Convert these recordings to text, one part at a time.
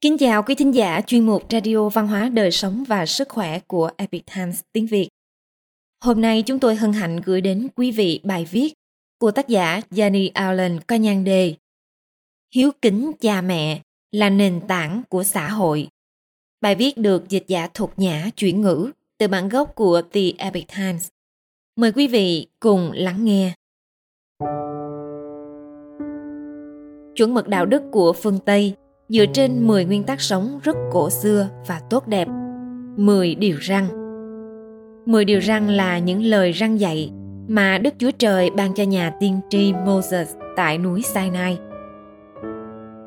Kính chào quý thính giả chuyên mục Radio Văn hóa Đời sống và Sức khỏe của Epic Times tiếng Việt. Hôm nay chúng tôi hân hạnh gửi đến quý vị bài viết của tác giả Jenny Allen có nhan đề Hiếu kính cha mẹ là nền tảng của xã hội. Bài viết được dịch giả thuộc nhã chuyển ngữ từ bản gốc của The Epic Times. Mời quý vị cùng lắng nghe. Chuẩn mực đạo đức của phương Tây dựa trên 10 nguyên tắc sống rất cổ xưa và tốt đẹp. 10 điều răn 10 điều răn là những lời răn dạy mà Đức Chúa Trời ban cho nhà tiên tri Moses tại núi Sinai.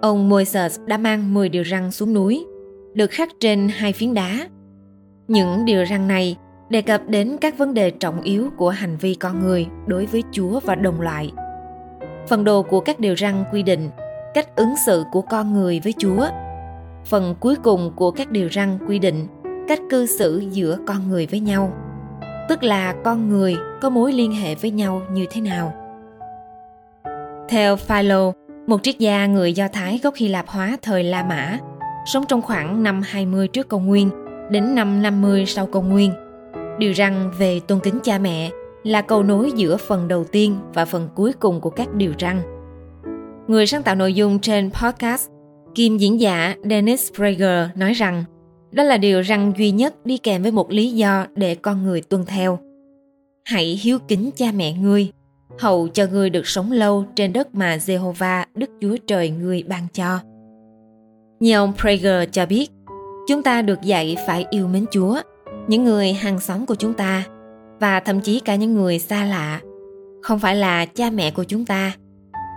Ông Moses đã mang 10 điều răn xuống núi, được khắc trên hai phiến đá. Những điều răn này đề cập đến các vấn đề trọng yếu của hành vi con người đối với Chúa và đồng loại. Phần đồ của các điều răn quy định cách ứng xử của con người với Chúa. Phần cuối cùng của các điều răn quy định cách cư xử giữa con người với nhau, tức là con người có mối liên hệ với nhau như thế nào. Theo Philo, một triết gia người Do Thái gốc Hy Lạp hóa thời La Mã, sống trong khoảng năm 20 trước công nguyên đến năm 50 sau công nguyên. Điều răn về tôn kính cha mẹ là cầu nối giữa phần đầu tiên và phần cuối cùng của các điều răn người sáng tạo nội dung trên podcast, kim diễn giả Dennis Prager nói rằng đó là điều răng duy nhất đi kèm với một lý do để con người tuân theo. Hãy hiếu kính cha mẹ ngươi, hầu cho ngươi được sống lâu trên đất mà Jehovah Đức Chúa Trời ngươi ban cho. Như ông Prager cho biết, chúng ta được dạy phải yêu mến Chúa, những người hàng xóm của chúng ta và thậm chí cả những người xa lạ, không phải là cha mẹ của chúng ta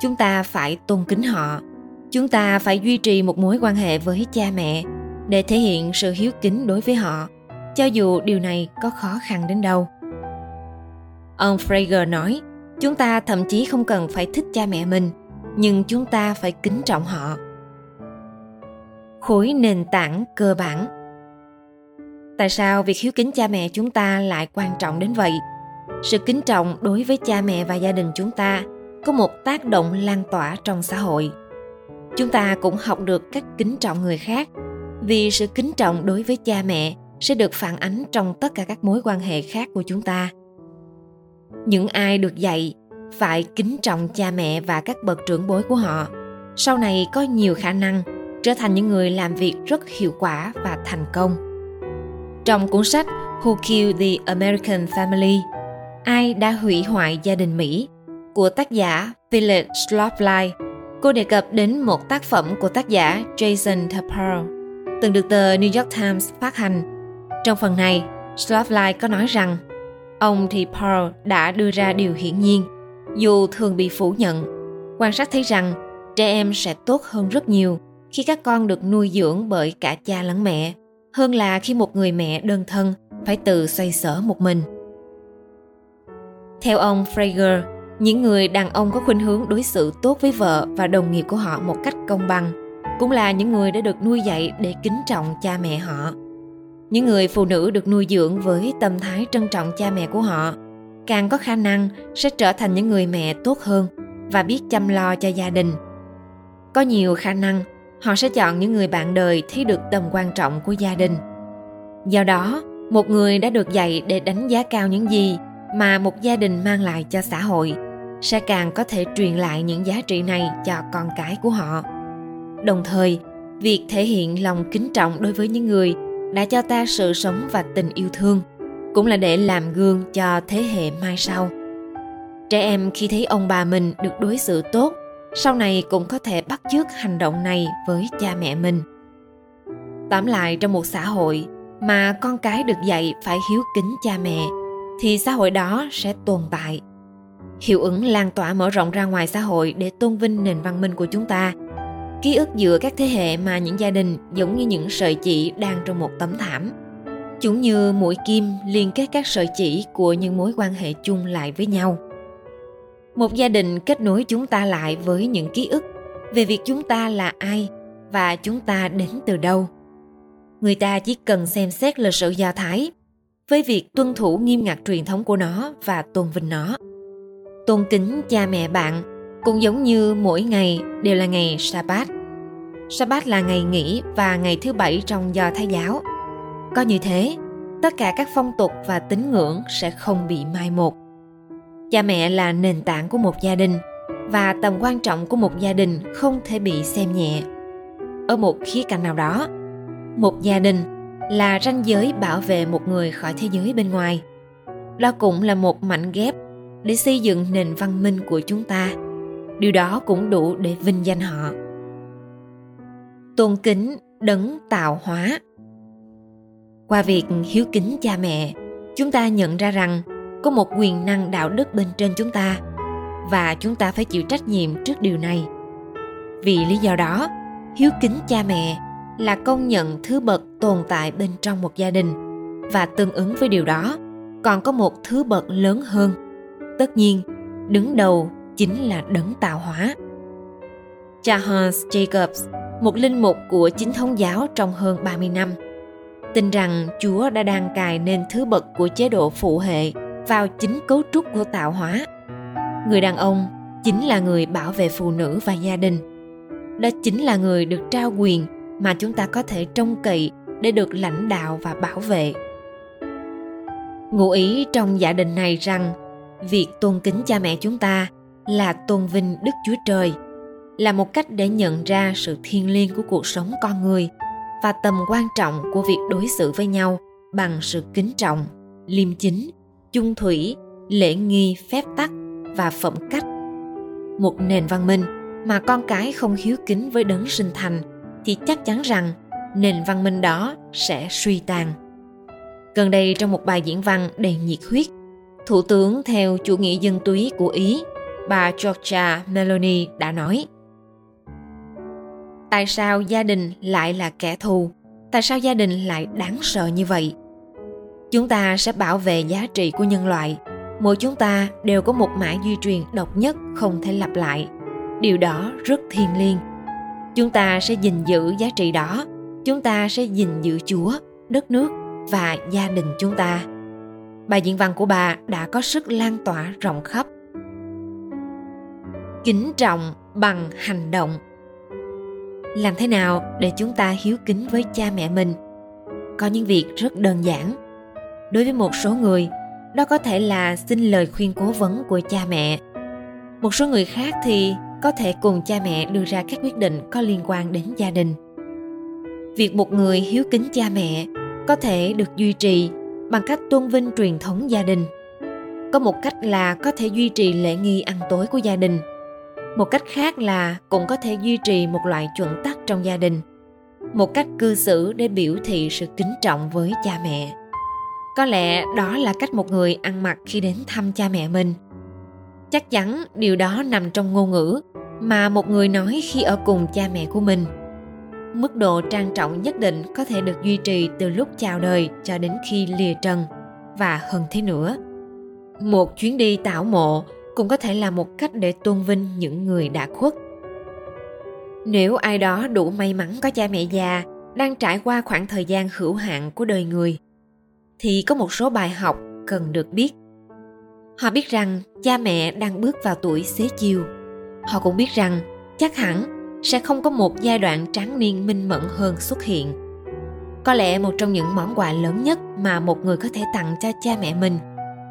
chúng ta phải tôn kính họ. Chúng ta phải duy trì một mối quan hệ với cha mẹ để thể hiện sự hiếu kính đối với họ, cho dù điều này có khó khăn đến đâu. Ông frager nói, chúng ta thậm chí không cần phải thích cha mẹ mình, nhưng chúng ta phải kính trọng họ. Khối nền tảng cơ bản. Tại sao việc hiếu kính cha mẹ chúng ta lại quan trọng đến vậy? Sự kính trọng đối với cha mẹ và gia đình chúng ta có một tác động lan tỏa trong xã hội. Chúng ta cũng học được cách kính trọng người khác. Vì sự kính trọng đối với cha mẹ sẽ được phản ánh trong tất cả các mối quan hệ khác của chúng ta. Những ai được dạy phải kính trọng cha mẹ và các bậc trưởng bối của họ, sau này có nhiều khả năng trở thành những người làm việc rất hiệu quả và thành công. Trong cuốn sách Who Killed the American Family, ai đã hủy hoại gia đình Mỹ? Của tác giả Philip Schlafly, cô đề cập đến một tác phẩm của tác giả Jason Tapper, từng được tờ New York Times phát hành. Trong phần này, Schlafly có nói rằng ông thì Paul đã đưa ra điều hiển nhiên, dù thường bị phủ nhận. Quan sát thấy rằng trẻ em sẽ tốt hơn rất nhiều khi các con được nuôi dưỡng bởi cả cha lẫn mẹ, hơn là khi một người mẹ đơn thân phải tự xoay sở một mình. Theo ông Frager, những người đàn ông có khuynh hướng đối xử tốt với vợ và đồng nghiệp của họ một cách công bằng cũng là những người đã được nuôi dạy để kính trọng cha mẹ họ. Những người phụ nữ được nuôi dưỡng với tâm thái trân trọng cha mẹ của họ càng có khả năng sẽ trở thành những người mẹ tốt hơn và biết chăm lo cho gia đình. Có nhiều khả năng, họ sẽ chọn những người bạn đời thấy được tầm quan trọng của gia đình. Do đó, một người đã được dạy để đánh giá cao những gì mà một gia đình mang lại cho xã hội sẽ càng có thể truyền lại những giá trị này cho con cái của họ. Đồng thời, việc thể hiện lòng kính trọng đối với những người đã cho ta sự sống và tình yêu thương cũng là để làm gương cho thế hệ mai sau. Trẻ em khi thấy ông bà mình được đối xử tốt, sau này cũng có thể bắt chước hành động này với cha mẹ mình. Tóm lại, trong một xã hội mà con cái được dạy phải hiếu kính cha mẹ, thì xã hội đó sẽ tồn tại hiệu ứng lan tỏa mở rộng ra ngoài xã hội để tôn vinh nền văn minh của chúng ta. Ký ức giữa các thế hệ mà những gia đình giống như những sợi chỉ đang trong một tấm thảm. Chúng như mũi kim liên kết các sợi chỉ của những mối quan hệ chung lại với nhau. Một gia đình kết nối chúng ta lại với những ký ức về việc chúng ta là ai và chúng ta đến từ đâu. Người ta chỉ cần xem xét lịch sử do thái với việc tuân thủ nghiêm ngặt truyền thống của nó và tôn vinh nó tôn kính cha mẹ bạn cũng giống như mỗi ngày đều là ngày Sabbath. Sabbath là ngày nghỉ và ngày thứ bảy trong do Thái giáo. Có như thế, tất cả các phong tục và tín ngưỡng sẽ không bị mai một. Cha mẹ là nền tảng của một gia đình và tầm quan trọng của một gia đình không thể bị xem nhẹ. Ở một khía cạnh nào đó, một gia đình là ranh giới bảo vệ một người khỏi thế giới bên ngoài. Đó cũng là một mảnh ghép để xây dựng nền văn minh của chúng ta. Điều đó cũng đủ để vinh danh họ. Tôn kính đấng tạo hóa qua việc hiếu kính cha mẹ, chúng ta nhận ra rằng có một quyền năng đạo đức bên trên chúng ta và chúng ta phải chịu trách nhiệm trước điều này vì lý do đó, hiếu kính cha mẹ là công nhận thứ bậc tồn tại bên trong một gia đình và tương ứng với điều đó, còn có một thứ bậc lớn hơn tất nhiên đứng đầu chính là đấng tạo hóa Charles Jacobs, một linh mục của chính thống giáo trong hơn 30 năm, tin rằng Chúa đã đang cài nên thứ bậc của chế độ phụ hệ vào chính cấu trúc của tạo hóa. Người đàn ông chính là người bảo vệ phụ nữ và gia đình. Đó chính là người được trao quyền mà chúng ta có thể trông cậy để được lãnh đạo và bảo vệ. Ngụ ý trong giả định này rằng việc tôn kính cha mẹ chúng ta là tôn vinh Đức Chúa Trời, là một cách để nhận ra sự thiêng liêng của cuộc sống con người và tầm quan trọng của việc đối xử với nhau bằng sự kính trọng, liêm chính, chung thủy, lễ nghi, phép tắc và phẩm cách. Một nền văn minh mà con cái không hiếu kính với đấng sinh thành thì chắc chắn rằng nền văn minh đó sẽ suy tàn. Gần đây trong một bài diễn văn đầy nhiệt huyết, Thủ tướng theo chủ nghĩa dân túy của Ý, bà Giorgia Meloni đã nói Tại sao gia đình lại là kẻ thù? Tại sao gia đình lại đáng sợ như vậy? Chúng ta sẽ bảo vệ giá trị của nhân loại. Mỗi chúng ta đều có một mã di truyền độc nhất không thể lặp lại. Điều đó rất thiêng liêng. Chúng ta sẽ gìn giữ giá trị đó. Chúng ta sẽ gìn giữ Chúa, đất nước và gia đình chúng ta. Bài diễn văn của bà đã có sức lan tỏa rộng khắp. Kính trọng bằng hành động. Làm thế nào để chúng ta hiếu kính với cha mẹ mình? Có những việc rất đơn giản. Đối với một số người, đó có thể là xin lời khuyên cố vấn của cha mẹ. Một số người khác thì có thể cùng cha mẹ đưa ra các quyết định có liên quan đến gia đình. Việc một người hiếu kính cha mẹ có thể được duy trì bằng cách tôn vinh truyền thống gia đình. Có một cách là có thể duy trì lễ nghi ăn tối của gia đình. Một cách khác là cũng có thể duy trì một loại chuẩn tắc trong gia đình. Một cách cư xử để biểu thị sự kính trọng với cha mẹ. Có lẽ đó là cách một người ăn mặc khi đến thăm cha mẹ mình. Chắc chắn điều đó nằm trong ngôn ngữ mà một người nói khi ở cùng cha mẹ của mình mức độ trang trọng nhất định có thể được duy trì từ lúc chào đời cho đến khi lìa trần và hơn thế nữa. Một chuyến đi tảo mộ cũng có thể là một cách để tôn vinh những người đã khuất. Nếu ai đó đủ may mắn có cha mẹ già đang trải qua khoảng thời gian hữu hạn của đời người, thì có một số bài học cần được biết. Họ biết rằng cha mẹ đang bước vào tuổi xế chiều. Họ cũng biết rằng chắc hẳn sẽ không có một giai đoạn tráng niên minh mẫn hơn xuất hiện. Có lẽ một trong những món quà lớn nhất mà một người có thể tặng cho cha mẹ mình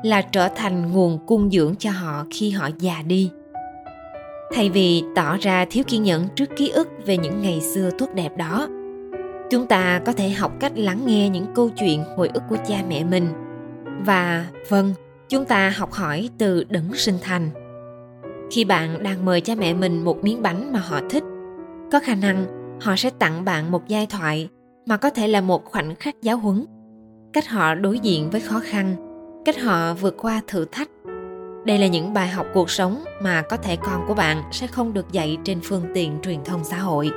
là trở thành nguồn cung dưỡng cho họ khi họ già đi. Thay vì tỏ ra thiếu kiên nhẫn trước ký ức về những ngày xưa tốt đẹp đó, chúng ta có thể học cách lắng nghe những câu chuyện hồi ức của cha mẹ mình. Và vâng chúng ta học hỏi từ đấng sinh thành. Khi bạn đang mời cha mẹ mình một miếng bánh mà họ thích có khả năng họ sẽ tặng bạn một giai thoại mà có thể là một khoảnh khắc giáo huấn. Cách họ đối diện với khó khăn, cách họ vượt qua thử thách. Đây là những bài học cuộc sống mà có thể con của bạn sẽ không được dạy trên phương tiện truyền thông xã hội.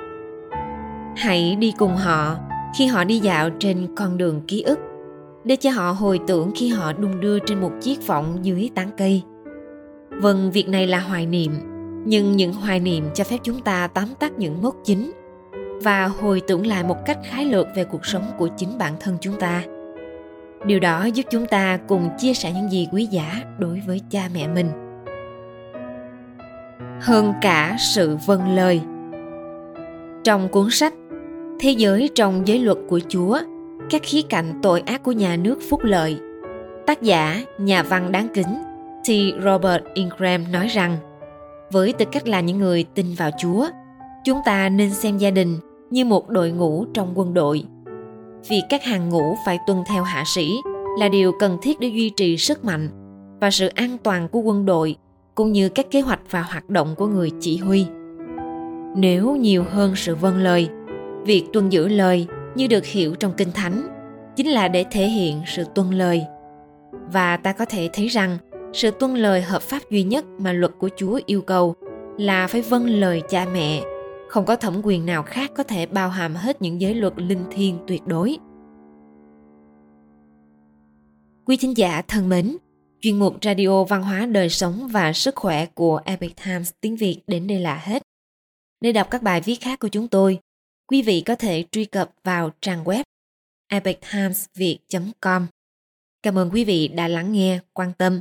Hãy đi cùng họ khi họ đi dạo trên con đường ký ức, để cho họ hồi tưởng khi họ đung đưa trên một chiếc võng dưới tán cây. Vâng việc này là hoài niệm nhưng những hoài niệm cho phép chúng ta tóm tắt những mốc chính và hồi tưởng lại một cách khái lược về cuộc sống của chính bản thân chúng ta. Điều đó giúp chúng ta cùng chia sẻ những gì quý giá đối với cha mẹ mình. Hơn cả sự vâng lời. Trong cuốn sách Thế giới trong giới luật của Chúa, các khía cạnh tội ác của nhà nước phúc lợi, tác giả, nhà văn đáng kính T. Robert Ingram nói rằng với tư cách là những người tin vào Chúa, chúng ta nên xem gia đình như một đội ngũ trong quân đội. Vì các hàng ngũ phải tuân theo hạ sĩ là điều cần thiết để duy trì sức mạnh và sự an toàn của quân đội cũng như các kế hoạch và hoạt động của người chỉ huy. Nếu nhiều hơn sự vâng lời, việc tuân giữ lời như được hiểu trong Kinh Thánh chính là để thể hiện sự tuân lời. Và ta có thể thấy rằng sự tuân lời hợp pháp duy nhất mà luật của Chúa yêu cầu là phải vâng lời cha mẹ. Không có thẩm quyền nào khác có thể bao hàm hết những giới luật linh thiêng tuyệt đối. Quý thính giả thân mến, chuyên mục Radio Văn hóa Đời Sống và Sức Khỏe của Epic Times tiếng Việt đến đây là hết. Để đọc các bài viết khác của chúng tôi, quý vị có thể truy cập vào trang web epictimesviet.com. Cảm ơn quý vị đã lắng nghe, quan tâm